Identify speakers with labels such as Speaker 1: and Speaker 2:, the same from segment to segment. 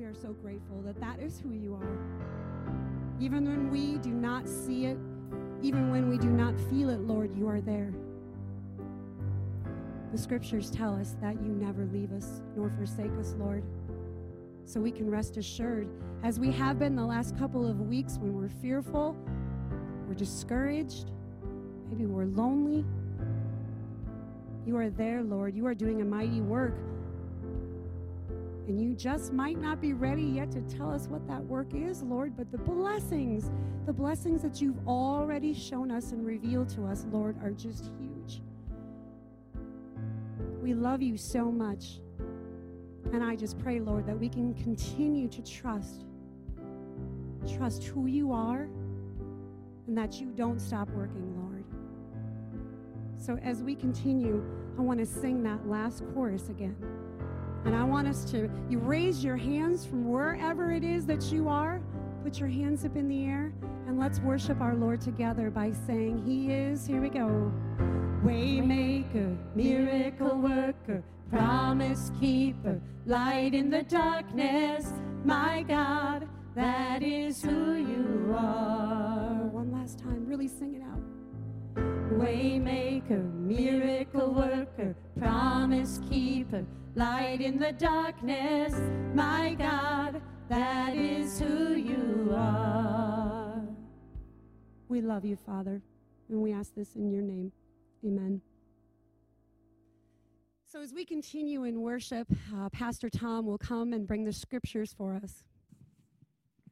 Speaker 1: We are so grateful that that is who you are. Even when we do not see it, even when we do not feel it, Lord, you are there. The scriptures tell us that you never leave us nor forsake us, Lord. So we can rest assured, as we have been the last couple of weeks when we're fearful, we're discouraged, maybe we're lonely. You are there, Lord. You are doing a mighty work. And you just might not be ready yet to tell us what that work is, Lord, but the blessings, the blessings that you've already shown us and revealed to us, Lord, are just huge. We love you so much. And I just pray, Lord, that we can continue to trust. Trust who you are and that you don't stop working, Lord. So as we continue, I want to sing that last chorus again. And I want us to you raise your hands from wherever it is that you are. Put your hands up in the air and let's worship our Lord together by saying, He is, here we go. Waymaker, miracle worker, promise keeper, light in the darkness, my God, that is who you are. One last time, really sing it. Waymaker, miracle worker, promise keeper, light in the darkness, my God, that is who you are. We love you, Father, and we ask this in your name. Amen. So, as we continue in worship, uh, Pastor Tom will come and bring the scriptures for us.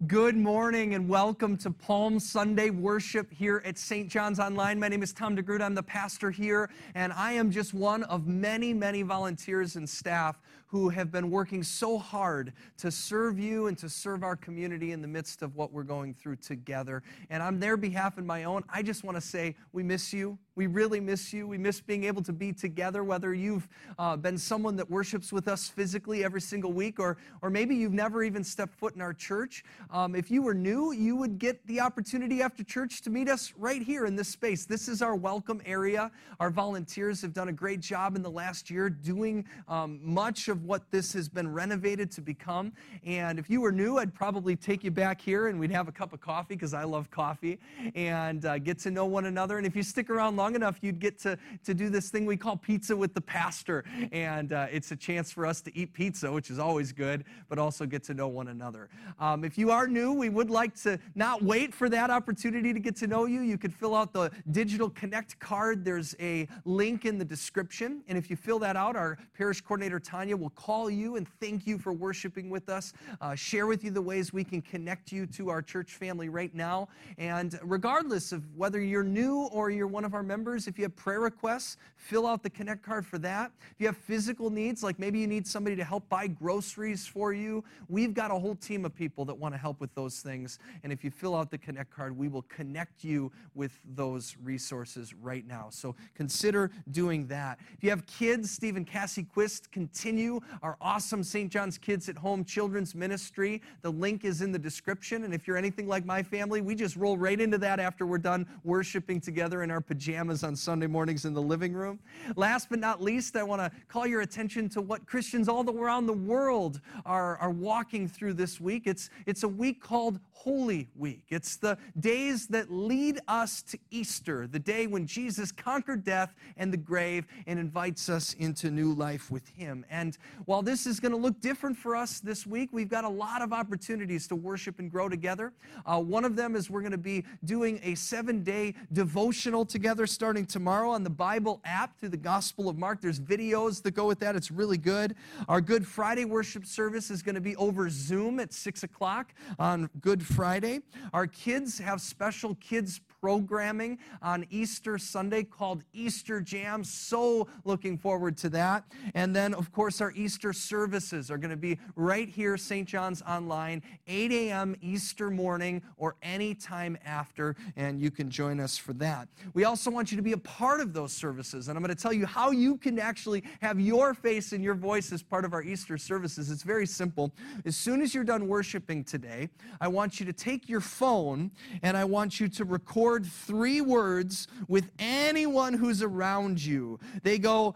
Speaker 2: Good morning and welcome to Palm Sunday worship here at St. John's Online. My name is Tom DeGroot. I'm the pastor here, and I am just one of many, many volunteers and staff who have been working so hard to serve you and to serve our community in the midst of what we're going through together. And on their behalf and my own, I just want to say we miss you. We really miss you. We miss being able to be together, whether you've uh, been someone that worships with us physically every single week, or, or maybe you've never even stepped foot in our church. Um, if you were new, you would get the opportunity after church to meet us right here in this space. This is our welcome area. Our volunteers have done a great job in the last year doing um, much of what this has been renovated to become. And if you were new, I'd probably take you back here and we'd have a cup of coffee because I love coffee and uh, get to know one another. And if you stick around long, long enough, you'd get to, to do this thing we call pizza with the pastor. And uh, it's a chance for us to eat pizza, which is always good, but also get to know one another. Um, if you are new, we would like to not wait for that opportunity to get to know you. You could fill out the digital connect card. There's a link in the description. And if you fill that out, our parish coordinator, Tanya, will call you and thank you for worshiping with us, uh, share with you the ways we can connect you to our church family right now. And regardless of whether you're new or you're one of our members, members. If you have prayer requests, fill out the Connect card for that. If you have physical needs, like maybe you need somebody to help buy groceries for you, we've got a whole team of people that want to help with those things. And if you fill out the Connect card, we will connect you with those resources right now. So consider doing that. If you have kids, Stephen Cassie Quist continue our awesome St. John's Kids at Home children's ministry. The link is in the description. And if you're anything like my family, we just roll right into that after we're done worshiping together in our pajamas on Sunday mornings in the living room. Last but not least, I want to call your attention to what Christians all around the world are, are walking through this week. It's, it's a week called Holy Week. It's the days that lead us to Easter, the day when Jesus conquered death and the grave and invites us into new life with Him. And while this is going to look different for us this week, we've got a lot of opportunities to worship and grow together. Uh, one of them is we're going to be doing a seven day devotional together starting tomorrow on the Bible app through the Gospel of Mark. There's videos that go with that. It's really good. Our Good Friday worship service is going to be over Zoom at 6 o'clock on Good Friday. Our kids have special kids programming on Easter Sunday called Easter Jam. So looking forward to that. And then, of course, our Easter services are going to be right here, St. John's Online, 8 a.m. Easter morning or any time after, and you can join us for that. We also want you to be a part of those services, and I'm going to tell you how you can actually have your face and your voice as part of our Easter services. It's very simple. As soon as you're done worshiping today, I want you to take your phone and I want you to record three words with anyone who's around you. They go,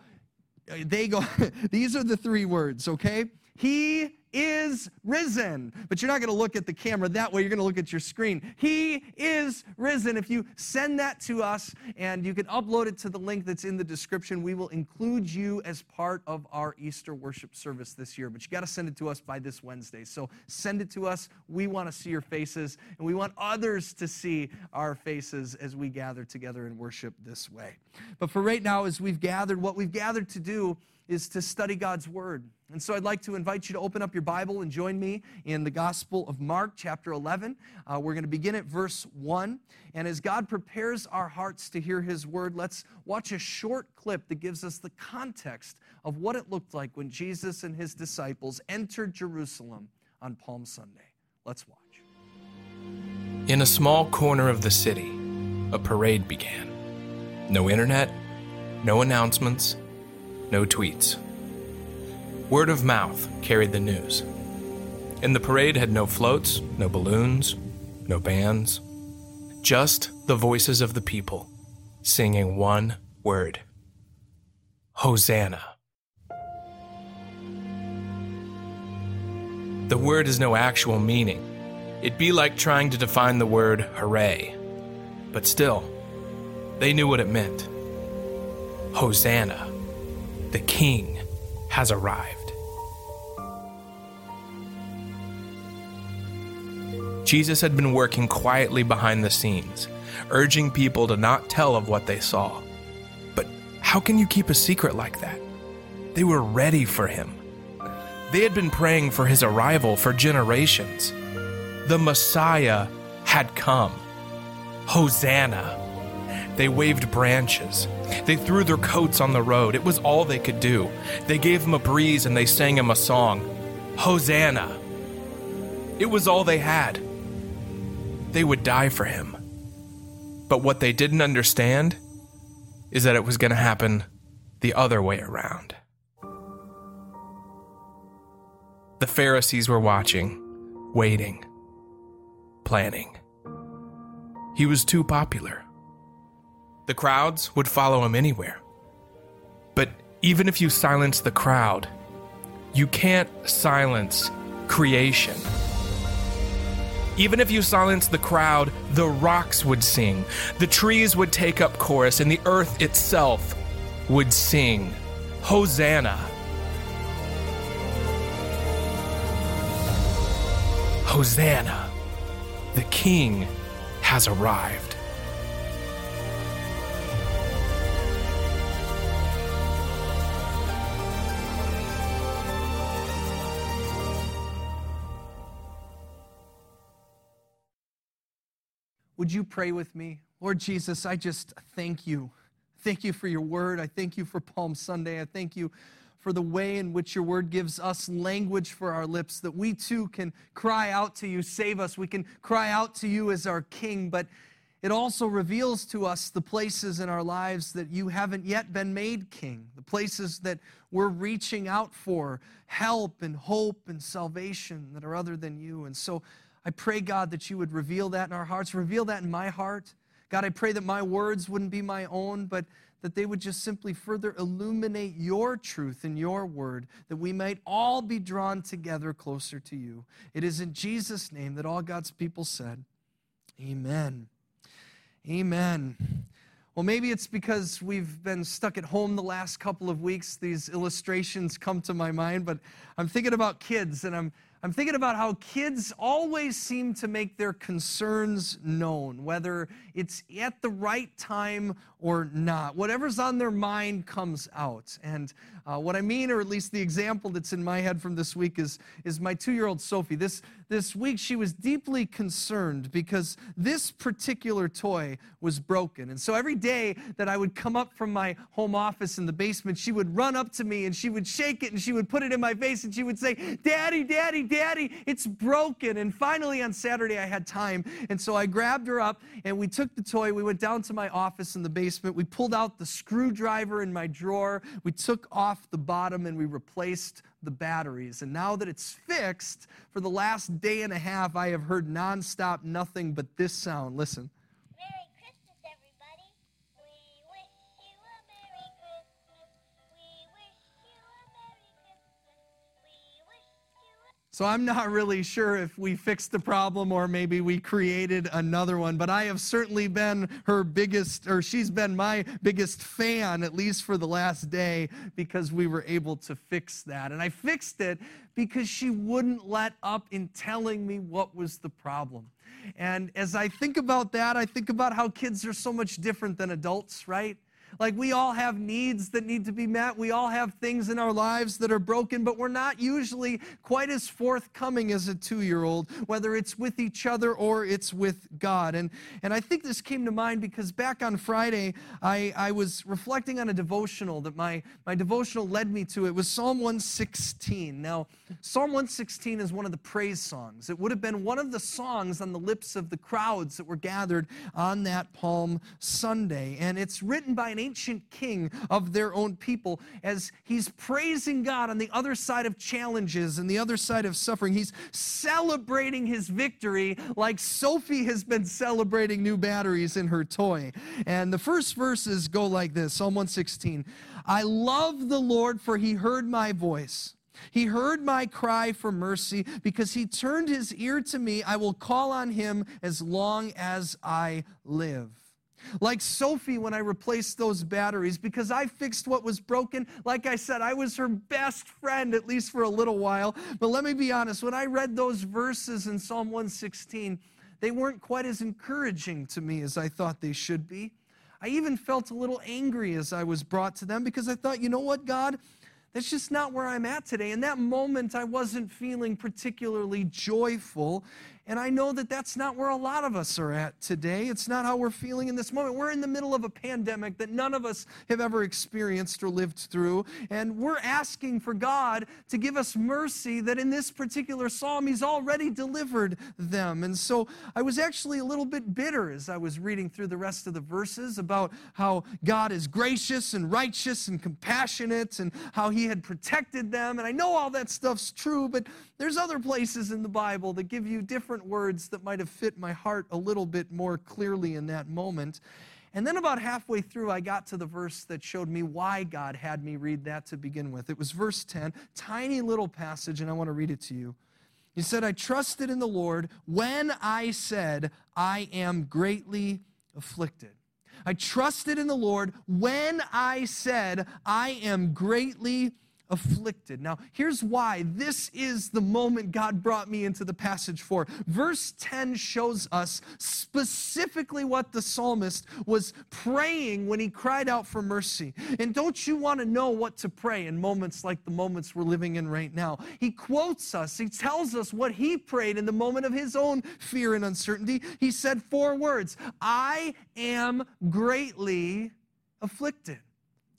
Speaker 2: they go, these are the three words, okay? He is risen. But you're not going to look at the camera that way. You're going to look at your screen. He is risen. If you send that to us and you can upload it to the link that's in the description, we will include you as part of our Easter worship service this year. But you got to send it to us by this Wednesday. So send it to us. We want to see your faces and we want others to see our faces as we gather together and worship this way. But for right now, as we've gathered, what we've gathered to do is to study God's Word. And so I'd like to invite you to open up your Bible and join me in the Gospel of Mark, chapter 11. Uh, we're going to begin at verse 1. And as God prepares our hearts to hear His Word, let's watch a short clip that gives us the context of what it looked like when Jesus and His disciples entered Jerusalem on Palm Sunday. Let's watch.
Speaker 3: In a small corner of the city, a parade began. No internet, no announcements, no tweets. Word of mouth carried the news. And the parade had no floats, no balloons, no bands, just the voices of the people singing one word Hosanna. The word has no actual meaning. It'd be like trying to define the word hooray. But still, they knew what it meant Hosanna, the king has arrived. Jesus had been working quietly behind the scenes, urging people to not tell of what they saw. But how can you keep a secret like that? They were ready for him. They had been praying for his arrival for generations. The Messiah had come. Hosanna. They waved branches. They threw their coats on the road. It was all they could do. They gave him a breeze and they sang him a song Hosanna. It was all they had. They would die for him. But what they didn't understand is that it was going to happen the other way around. The Pharisees were watching, waiting, planning. He was too popular. The crowds would follow him anywhere. But even if you silence the crowd, you can't silence creation. Even if you silence the crowd, the rocks would sing, the trees would take up chorus, and the earth itself would sing Hosanna. Hosanna. The King has arrived.
Speaker 2: Would you pray with me? Lord Jesus, I just thank you. Thank you for your word. I thank you for Palm Sunday. I thank you for the way in which your word gives us language for our lips that we too can cry out to you, save us. We can cry out to you as our King, but it also reveals to us the places in our lives that you haven't yet been made King, the places that we're reaching out for help and hope and salvation that are other than you. And so I pray, God, that you would reveal that in our hearts, reveal that in my heart. God, I pray that my words wouldn't be my own, but that they would just simply further illuminate your truth and your word, that we might all be drawn together closer to you. It is in Jesus' name that all God's people said, Amen. Amen. Well, maybe it's because we've been stuck at home the last couple of weeks. These illustrations come to my mind, but I'm thinking about kids and I'm I'm thinking about how kids always seem to make their concerns known, whether it's at the right time or not. Whatever's on their mind comes out. And uh, what I mean, or at least the example that's in my head from this week, is, is my two year old Sophie. This, this week, she was deeply concerned because this particular toy was broken. And so every day that I would come up from my home office in the basement, she would run up to me and she would shake it and she would put it in my face and she would say, Daddy, Daddy, Daddy, it's broken. And finally on Saturday, I had time. And so I grabbed her up and we took the toy. We went down to my office in the basement. We pulled out the screwdriver in my drawer. We took off the bottom and we replaced the batteries. And now that it's fixed, for the last day and a half, I have heard nonstop nothing but this sound. Listen. So I'm not really sure if we fixed the problem or maybe we created another one, but I have certainly been her biggest, or she's been my biggest fan, at least for the last day, because we were able to fix that. And I fixed it because she wouldn't let up in telling me what was the problem. And as I think about that, I think about how kids are so much different than adults, right? Like we all have needs that need to be met. We all have things in our lives that are broken, but we're not usually quite as forthcoming as a two year old, whether it's with each other or it's with God. And, and I think this came to mind because back on Friday, I, I was reflecting on a devotional that my, my devotional led me to. It was Psalm 116. Now, Psalm 116 is one of the praise songs. It would have been one of the songs on the lips of the crowds that were gathered on that Palm Sunday. And it's written by an ancient king of their own people as he's praising God on the other side of challenges and the other side of suffering. He's celebrating his victory like Sophie has been celebrating new batteries in her toy. And the first verses go like this Psalm 116 I love the Lord, for he heard my voice. He heard my cry for mercy because he turned his ear to me. I will call on him as long as I live. Like Sophie when I replaced those batteries because I fixed what was broken. Like I said, I was her best friend, at least for a little while. But let me be honest, when I read those verses in Psalm 116, they weren't quite as encouraging to me as I thought they should be. I even felt a little angry as I was brought to them because I thought, you know what, God? That's just not where I'm at today. In that moment, I wasn't feeling particularly joyful. And I know that that's not where a lot of us are at today. It's not how we're feeling in this moment. We're in the middle of a pandemic that none of us have ever experienced or lived through. And we're asking for God to give us mercy that in this particular psalm, He's already delivered them. And so I was actually a little bit bitter as I was reading through the rest of the verses about how God is gracious and righteous and compassionate and how He had protected them. And I know all that stuff's true, but there's other places in the Bible that give you different words that might have fit my heart a little bit more clearly in that moment. And then about halfway through, I got to the verse that showed me why God had me read that to begin with. It was verse 10, tiny little passage, and I want to read it to you. He said, I trusted in the Lord when I said, I am greatly afflicted. I trusted in the Lord when I said, I am greatly afflicted. Now, here's why this is the moment God brought me into the passage for. Verse 10 shows us specifically what the psalmist was praying when he cried out for mercy. And don't you want to know what to pray in moments like the moments we're living in right now? He quotes us, he tells us what he prayed in the moment of his own fear and uncertainty. He said four words I am greatly afflicted.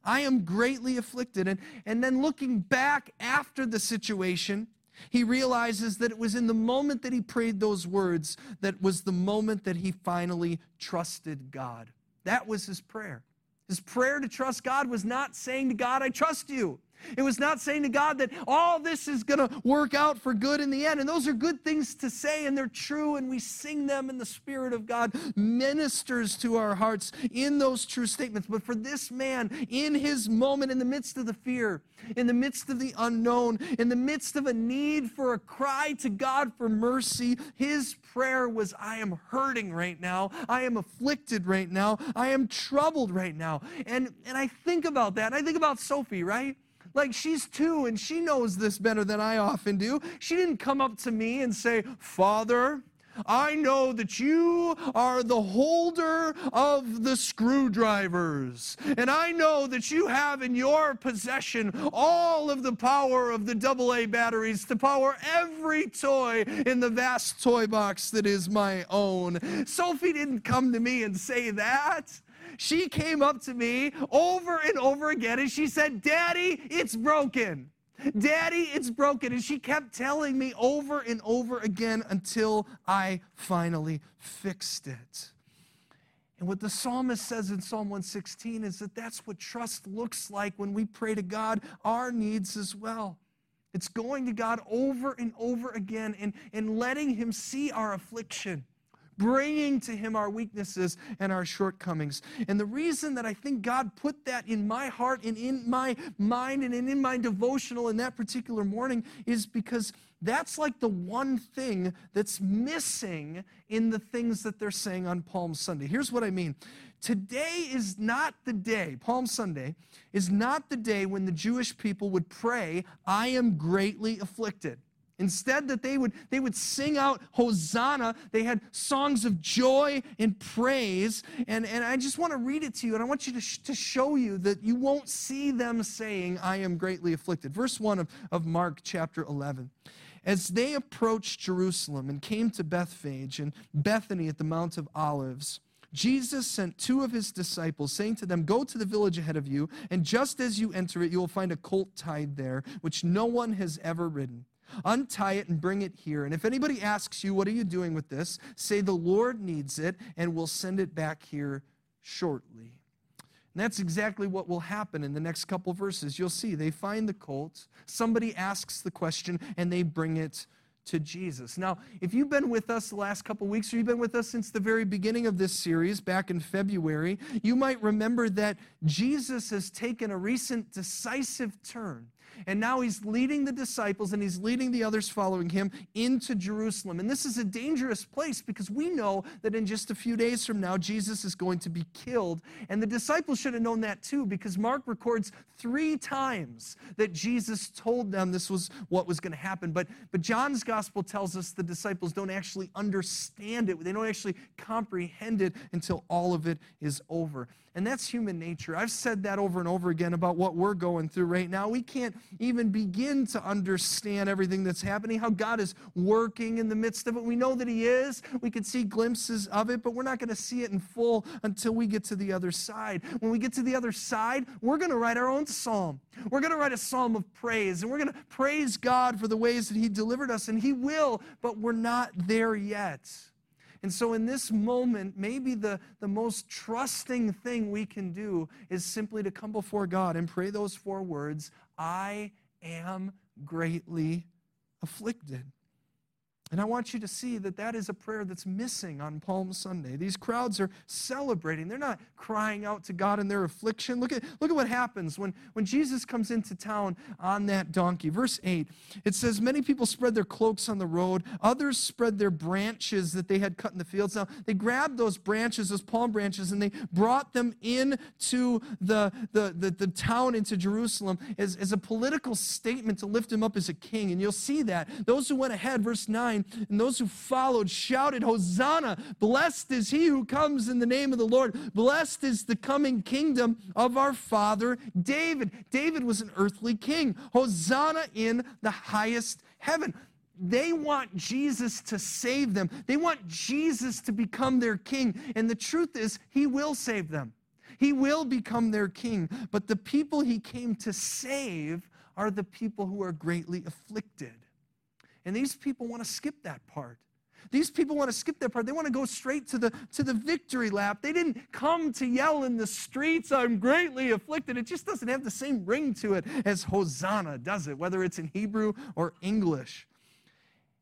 Speaker 2: I am greatly afflicted. And, and then looking back after the situation, he realizes that it was in the moment that he prayed those words that was the moment that he finally trusted God. That was his prayer. His prayer to trust God was not saying to God, I trust you. It was not saying to God that all this is going to work out for good in the end. And those are good things to say, and they're true, and we sing them, and the Spirit of God ministers to our hearts in those true statements. But for this man, in his moment, in the midst of the fear, in the midst of the unknown, in the midst of a need for a cry to God for mercy, his prayer was, I am hurting right now. I am afflicted right now. I am troubled right now. And, and I think about that. I think about Sophie, right? Like she's two and she knows this better than I often do. She didn't come up to me and say, Father, I know that you are the holder of the screwdrivers. And I know that you have in your possession all of the power of the AA batteries to power every toy in the vast toy box that is my own. Sophie didn't come to me and say that she came up to me over and over again and she said, Daddy, it's broken. Daddy, it's broken. And she kept telling me over and over again until I finally fixed it. And what the psalmist says in Psalm 116 is that that's what trust looks like when we pray to God our needs as well. It's going to God over and over again and, and letting Him see our affliction bringing to Him our weaknesses and our shortcomings. And the reason that I think God put that in my heart and in my mind and in my devotional in that particular morning is because that's like the one thing that's missing in the things that they're saying on Palm Sunday. Here's what I mean today is not the day, Palm Sunday is not the day when the Jewish people would pray, I am greatly afflicted. Instead, that they would, they would sing out Hosanna. They had songs of joy and praise. And, and I just want to read it to you, and I want you to, sh- to show you that you won't see them saying, I am greatly afflicted. Verse 1 of, of Mark chapter 11. As they approached Jerusalem and came to Bethphage and Bethany at the Mount of Olives, Jesus sent two of his disciples, saying to them, Go to the village ahead of you, and just as you enter it, you will find a colt tied there, which no one has ever ridden. Untie it and bring it here. And if anybody asks you, What are you doing with this? say, The Lord needs it, and we'll send it back here shortly. And that's exactly what will happen in the next couple verses. You'll see they find the colt, somebody asks the question, and they bring it to Jesus. Now, if you've been with us the last couple weeks, or you've been with us since the very beginning of this series back in February, you might remember that Jesus has taken a recent decisive turn. And now he's leading the disciples and he's leading the others following him into Jerusalem. And this is a dangerous place because we know that in just a few days from now, Jesus is going to be killed. And the disciples should have known that too because Mark records three times that Jesus told them this was what was going to happen. But, but John's gospel tells us the disciples don't actually understand it, they don't actually comprehend it until all of it is over. And that's human nature. I've said that over and over again about what we're going through right now. We can't even begin to understand everything that's happening, how God is working in the midst of it. We know that He is. We can see glimpses of it, but we're not going to see it in full until we get to the other side. When we get to the other side, we're going to write our own psalm. We're going to write a psalm of praise, and we're going to praise God for the ways that He delivered us, and He will, but we're not there yet. And so, in this moment, maybe the, the most trusting thing we can do is simply to come before God and pray those four words I am greatly afflicted. And I want you to see that that is a prayer that's missing on Palm Sunday. These crowds are celebrating. They're not crying out to God in their affliction. Look at, look at what happens when, when Jesus comes into town on that donkey. Verse 8, it says, Many people spread their cloaks on the road, others spread their branches that they had cut in the fields. Now, they grabbed those branches, those palm branches, and they brought them into the, the, the, the town, into Jerusalem, as, as a political statement to lift him up as a king. And you'll see that. Those who went ahead, verse 9, and those who followed shouted, Hosanna! Blessed is he who comes in the name of the Lord. Blessed is the coming kingdom of our father David. David was an earthly king. Hosanna in the highest heaven. They want Jesus to save them. They want Jesus to become their king. And the truth is, he will save them. He will become their king. But the people he came to save are the people who are greatly afflicted. And these people want to skip that part. These people want to skip that part. They want to go straight to the, to the victory lap. They didn't come to yell in the streets, I'm greatly afflicted. It just doesn't have the same ring to it as Hosanna, does it? Whether it's in Hebrew or English.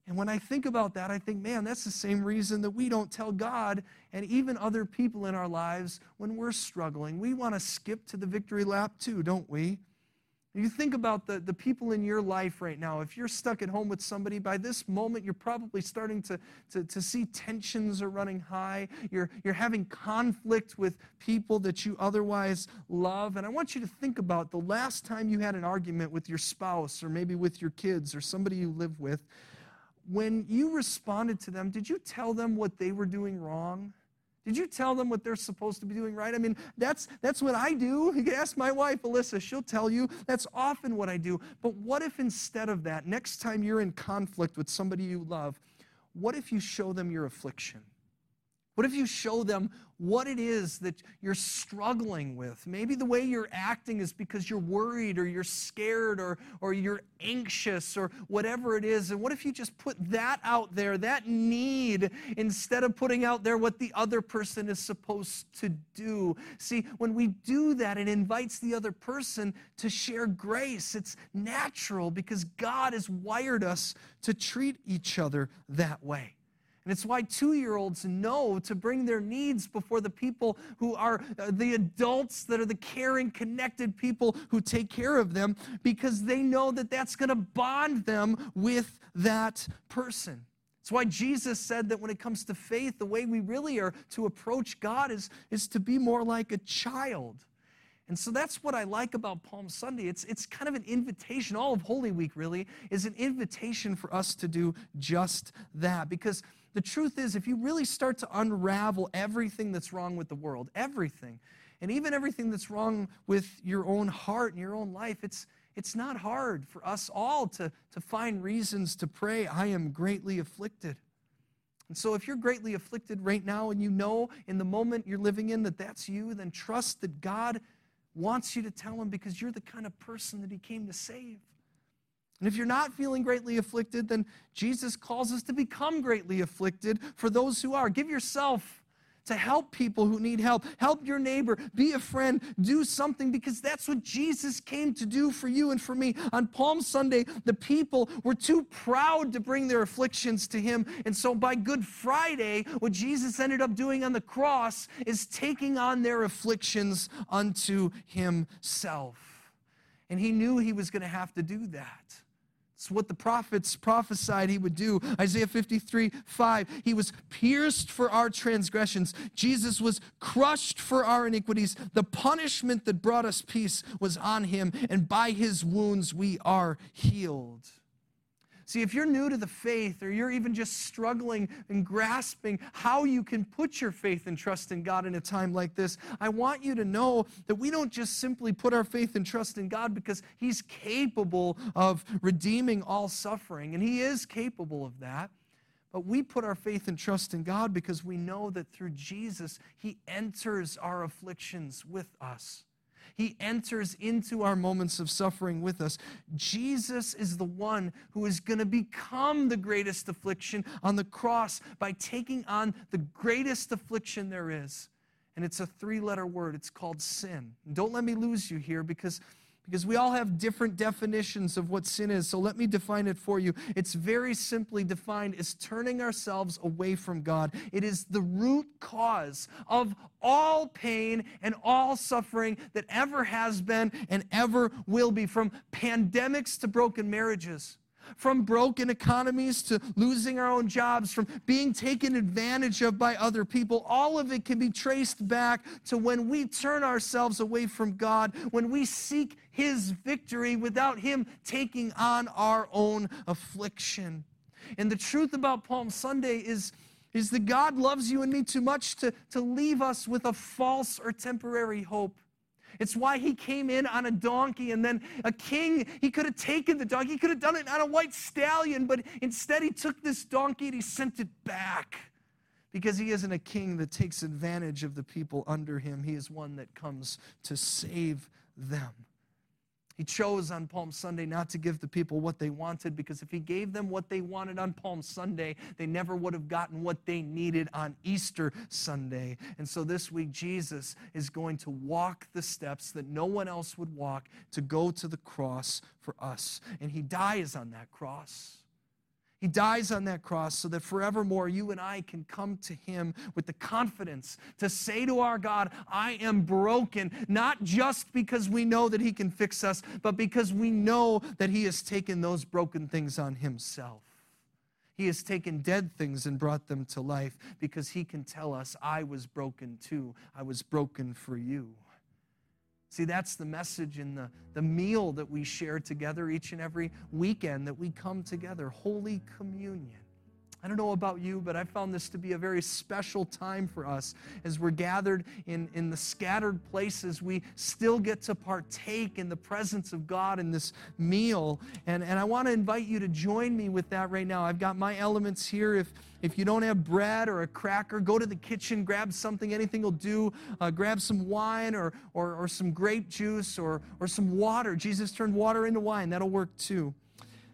Speaker 2: And when I think about that, I think, man, that's the same reason that we don't tell God and even other people in our lives when we're struggling. We want to skip to the victory lap too, don't we? You think about the, the people in your life right now. If you're stuck at home with somebody, by this moment, you're probably starting to, to, to see tensions are running high. You're, you're having conflict with people that you otherwise love. And I want you to think about the last time you had an argument with your spouse or maybe with your kids or somebody you live with. When you responded to them, did you tell them what they were doing wrong? Did you tell them what they're supposed to be doing right? I mean, that's, that's what I do. You can ask my wife, Alyssa, she'll tell you that's often what I do. But what if instead of that, next time you're in conflict with somebody you love, what if you show them your affliction? What if you show them what it is that you're struggling with? Maybe the way you're acting is because you're worried or you're scared or, or you're anxious or whatever it is. And what if you just put that out there, that need, instead of putting out there what the other person is supposed to do? See, when we do that, it invites the other person to share grace. It's natural because God has wired us to treat each other that way. It's why two year olds know to bring their needs before the people who are uh, the adults that are the caring, connected people who take care of them, because they know that that's going to bond them with that person. It's why Jesus said that when it comes to faith, the way we really are to approach God is, is to be more like a child. And so that's what I like about Palm Sunday. It's, it's kind of an invitation. All of Holy Week, really, is an invitation for us to do just that. Because the truth is, if you really start to unravel everything that's wrong with the world, everything, and even everything that's wrong with your own heart and your own life, it's, it's not hard for us all to, to find reasons to pray, I am greatly afflicted. And so, if you're greatly afflicted right now and you know in the moment you're living in that that's you, then trust that God wants you to tell him because you're the kind of person that he came to save. And if you're not feeling greatly afflicted, then Jesus calls us to become greatly afflicted for those who are. Give yourself to help people who need help. Help your neighbor. Be a friend. Do something because that's what Jesus came to do for you and for me. On Palm Sunday, the people were too proud to bring their afflictions to him. And so by Good Friday, what Jesus ended up doing on the cross is taking on their afflictions unto himself. And he knew he was going to have to do that. It's what the prophets prophesied he would do. Isaiah 53 5. He was pierced for our transgressions. Jesus was crushed for our iniquities. The punishment that brought us peace was on him, and by his wounds we are healed. See, if you're new to the faith or you're even just struggling and grasping how you can put your faith and trust in God in a time like this, I want you to know that we don't just simply put our faith and trust in God because He's capable of redeeming all suffering, and He is capable of that. But we put our faith and trust in God because we know that through Jesus, He enters our afflictions with us. He enters into our moments of suffering with us. Jesus is the one who is going to become the greatest affliction on the cross by taking on the greatest affliction there is. And it's a three letter word. It's called sin. Don't let me lose you here because because we all have different definitions of what sin is. So let me define it for you. It's very simply defined as turning ourselves away from God. It is the root cause of all pain and all suffering that ever has been and ever will be, from pandemics to broken marriages from broken economies to losing our own jobs, from being taken advantage of by other people. All of it can be traced back to when we turn ourselves away from God, when we seek His victory without Him taking on our own affliction. And the truth about Palm Sunday is, is that God loves you and me too much to, to leave us with a false or temporary hope. It's why he came in on a donkey and then a king, he could have taken the donkey, he could have done it on a white stallion, but instead he took this donkey and he sent it back because he isn't a king that takes advantage of the people under him. He is one that comes to save them. He chose on Palm Sunday not to give the people what they wanted because if he gave them what they wanted on Palm Sunday, they never would have gotten what they needed on Easter Sunday. And so this week, Jesus is going to walk the steps that no one else would walk to go to the cross for us. And he dies on that cross. He dies on that cross so that forevermore you and I can come to Him with the confidence to say to our God, I am broken, not just because we know that He can fix us, but because we know that He has taken those broken things on Himself. He has taken dead things and brought them to life because He can tell us, I was broken too. I was broken for you. See, that's the message in the, the meal that we share together each and every weekend that we come together Holy Communion. I don't know about you, but I found this to be a very special time for us as we're gathered in, in the scattered places. We still get to partake in the presence of God in this meal. And, and I want to invite you to join me with that right now. I've got my elements here. If, if you don't have bread or a cracker, go to the kitchen, grab something, anything will do. Uh, grab some wine or, or, or some grape juice or, or some water. Jesus turned water into wine, that'll work too.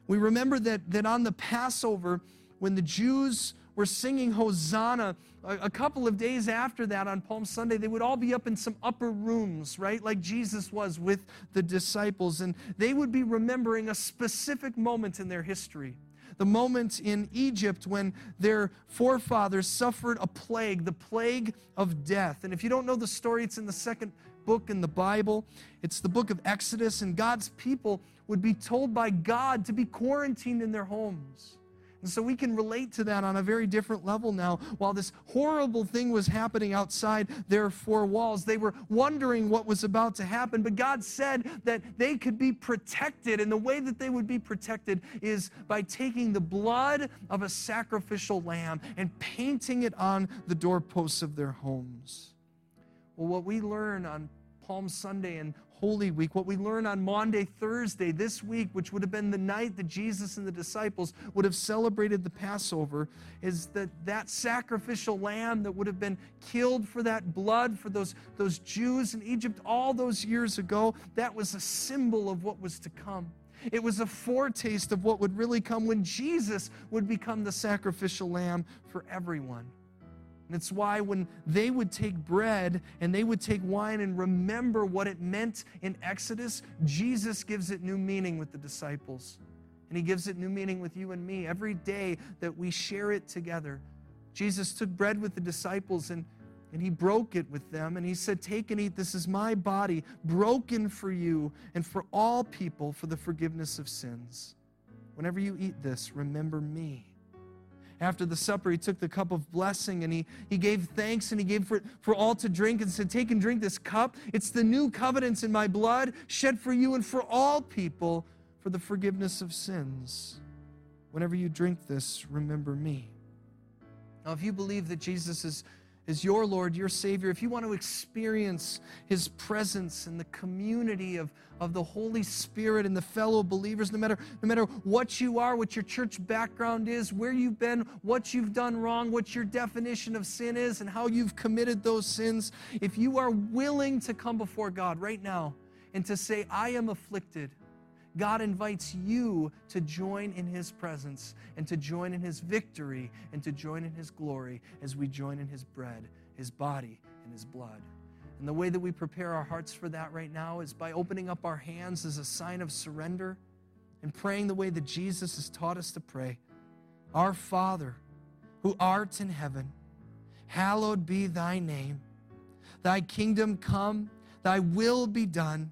Speaker 2: We remember that, that on the Passover, when the Jews were singing Hosanna, a, couple of days after that on Palm Sunday, they would all be up in some upper rooms, right? Like Jesus was with the disciples. And they would be remembering a specific moment in their history. The moment in Egypt when their forefathers suffered a plague, the plague of death. And if you don't know the story, it's in the second book in the Bible. It's the book of Exodus, and God's people would be told by God to be quarantined in their homes. And so we can relate to that on a very different level now. While this horrible thing was happening outside their four walls, they were wondering what was about to happen. But God said that they could be protected. And the way that they would be protected is by taking the blood of a sacrificial lamb and painting it on the doorposts of their homes. Well, what we learn on Palm Sunday and Holy Week, what we learn on Maundy, Thursday, this week, which would have been the night that Jesus and the disciples would have celebrated the Passover, is that that sacrificial lamb that would have been killed for that blood for those, those Jews in Egypt all those years ago, that was a symbol of what was to come. It was a foretaste of what would really come when Jesus would become the sacrificial lamb for everyone. And it's why when they would take bread and they would take wine and remember what it meant in Exodus, Jesus gives it new meaning with the disciples. And he gives it new meaning with you and me. Every day that we share it together, Jesus took bread with the disciples and, and he broke it with them. And he said, Take and eat. This is my body, broken for you and for all people for the forgiveness of sins. Whenever you eat this, remember me. After the supper, he took the cup of blessing and he, he gave thanks and he gave for, for all to drink and said, Take and drink this cup. It's the new covenants in my blood, shed for you and for all people for the forgiveness of sins. Whenever you drink this, remember me. Now, if you believe that Jesus is is your Lord, your Savior, if you want to experience His presence and the community of, of the Holy Spirit and the fellow believers, no matter, no matter what you are, what your church background is, where you've been, what you've done wrong, what your definition of sin is, and how you've committed those sins, if you are willing to come before God right now and to say, I am afflicted, God invites you to join in His presence and to join in His victory and to join in His glory as we join in His bread, His body, and His blood. And the way that we prepare our hearts for that right now is by opening up our hands as a sign of surrender and praying the way that Jesus has taught us to pray. Our Father, who art in heaven, hallowed be thy name. Thy kingdom come, thy will be done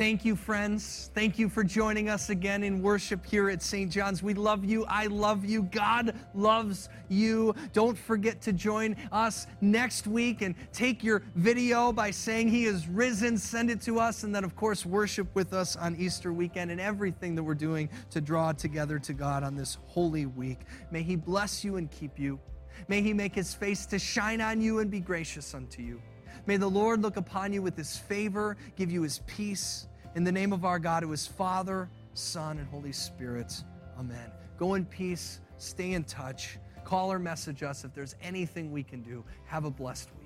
Speaker 2: Thank you, friends. Thank you for joining us again in worship here at St. John's. We love you. I love you. God loves you. Don't forget to join us next week and take your video by saying He is risen. Send it to us. And then, of course, worship with us on Easter weekend and everything that we're doing to draw together to God on this holy week. May He bless you and keep you. May He make His face to shine on you and be gracious unto you. May the Lord look upon you with His favor, give you His peace. In the name of our God, who is Father, Son, and Holy Spirit. Amen. Go in peace. Stay in touch. Call or message us if there's anything we can do. Have a blessed week.